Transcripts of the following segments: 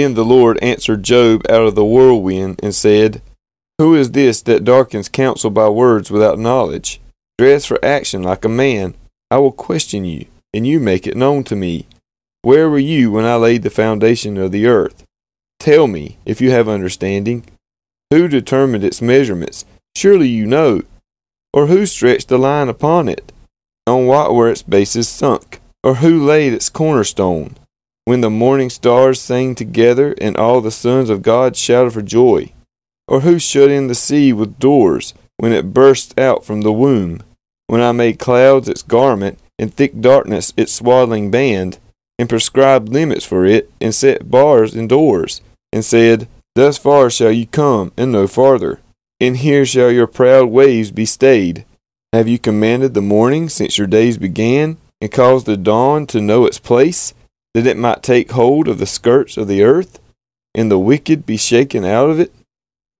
Then the Lord answered Job out of the whirlwind and said, Who is this that darkens counsel by words without knowledge? Dress for action like a man. I will question you, and you make it known to me. Where were you when I laid the foundation of the earth? Tell me, if you have understanding. Who determined its measurements? Surely you know. Or who stretched the line upon it? On what were its bases sunk? Or who laid its cornerstone? When the morning stars sang together, and all the sons of God shouted for joy? Or who shut in the sea with doors, when it burst out from the womb? When I made clouds its garment, and thick darkness its swaddling band, and prescribed limits for it, and set bars and doors, and said, Thus far shall you come, and no farther, and here shall your proud waves be stayed. Have you commanded the morning since your days began, and caused the dawn to know its place, that it might take hold of the skirts of the earth, and the wicked be shaken out of it?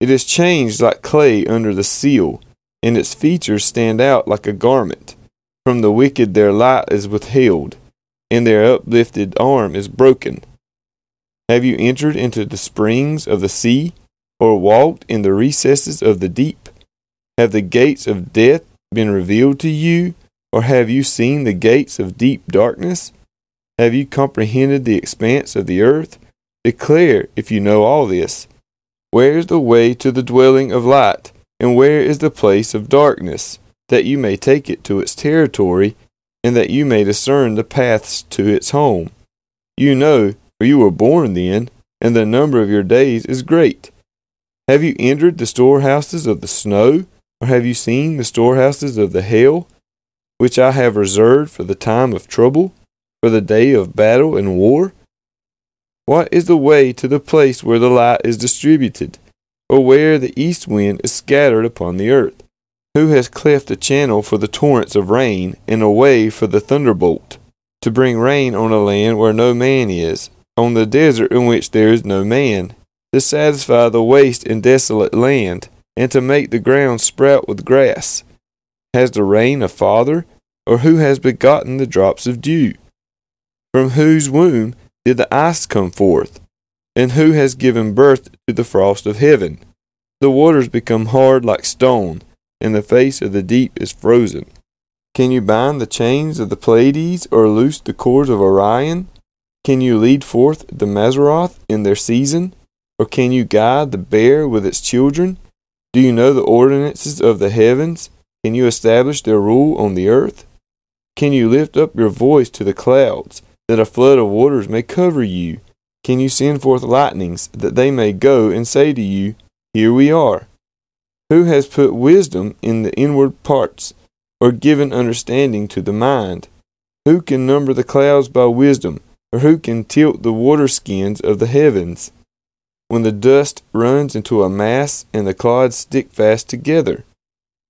It is changed like clay under the seal, and its features stand out like a garment. From the wicked their light is withheld, and their uplifted arm is broken. Have you entered into the springs of the sea, or walked in the recesses of the deep? Have the gates of death been revealed to you, or have you seen the gates of deep darkness? Have you comprehended the expanse of the earth? Declare, if you know all this. Where is the way to the dwelling of light, and where is the place of darkness, that you may take it to its territory, and that you may discern the paths to its home? You know for you were born then, and the number of your days is great. Have you entered the storehouses of the snow, or have you seen the storehouses of the hail, which I have reserved for the time of trouble, for the day of battle and war? What is the way to the place where the light is distributed, or where the east wind is scattered upon the earth? Who has cleft a channel for the torrents of rain, and a way for the thunderbolt, to bring rain on a land where no man is, on the desert in which there is no man, to satisfy the waste and desolate land, and to make the ground sprout with grass. Has the rain a father, or who has begotten the drops of dew? From whose womb did the ice come forth? And who has given birth to the frost of heaven? The waters become hard like stone, and the face of the deep is frozen. Can you bind the chains of the Pleiades, or loose the cords of Orion? Can you lead forth the Mazzaroth in their season? Or can you guide the bear with its children? Do you know the ordinances of the heavens? Can you establish their rule on the earth? Can you lift up your voice to the clouds, that a flood of waters may cover you? Can you send forth lightnings, that they may go and say to you, Here we are? Who has put wisdom in the inward parts, or given understanding to the mind? Who can number the clouds by wisdom? or who can tilt the water skins of the heavens? When the dust runs into a mass and the clods stick fast together,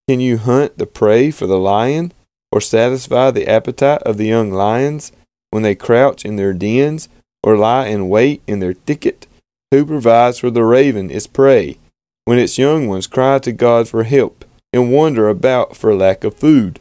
can you hunt the prey for the lion, or satisfy the appetite of the young lions when they crouch in their dens, or lie in wait in their thicket? Who provides for the raven its prey, when its young ones cry to God for help, and wander about for lack of food?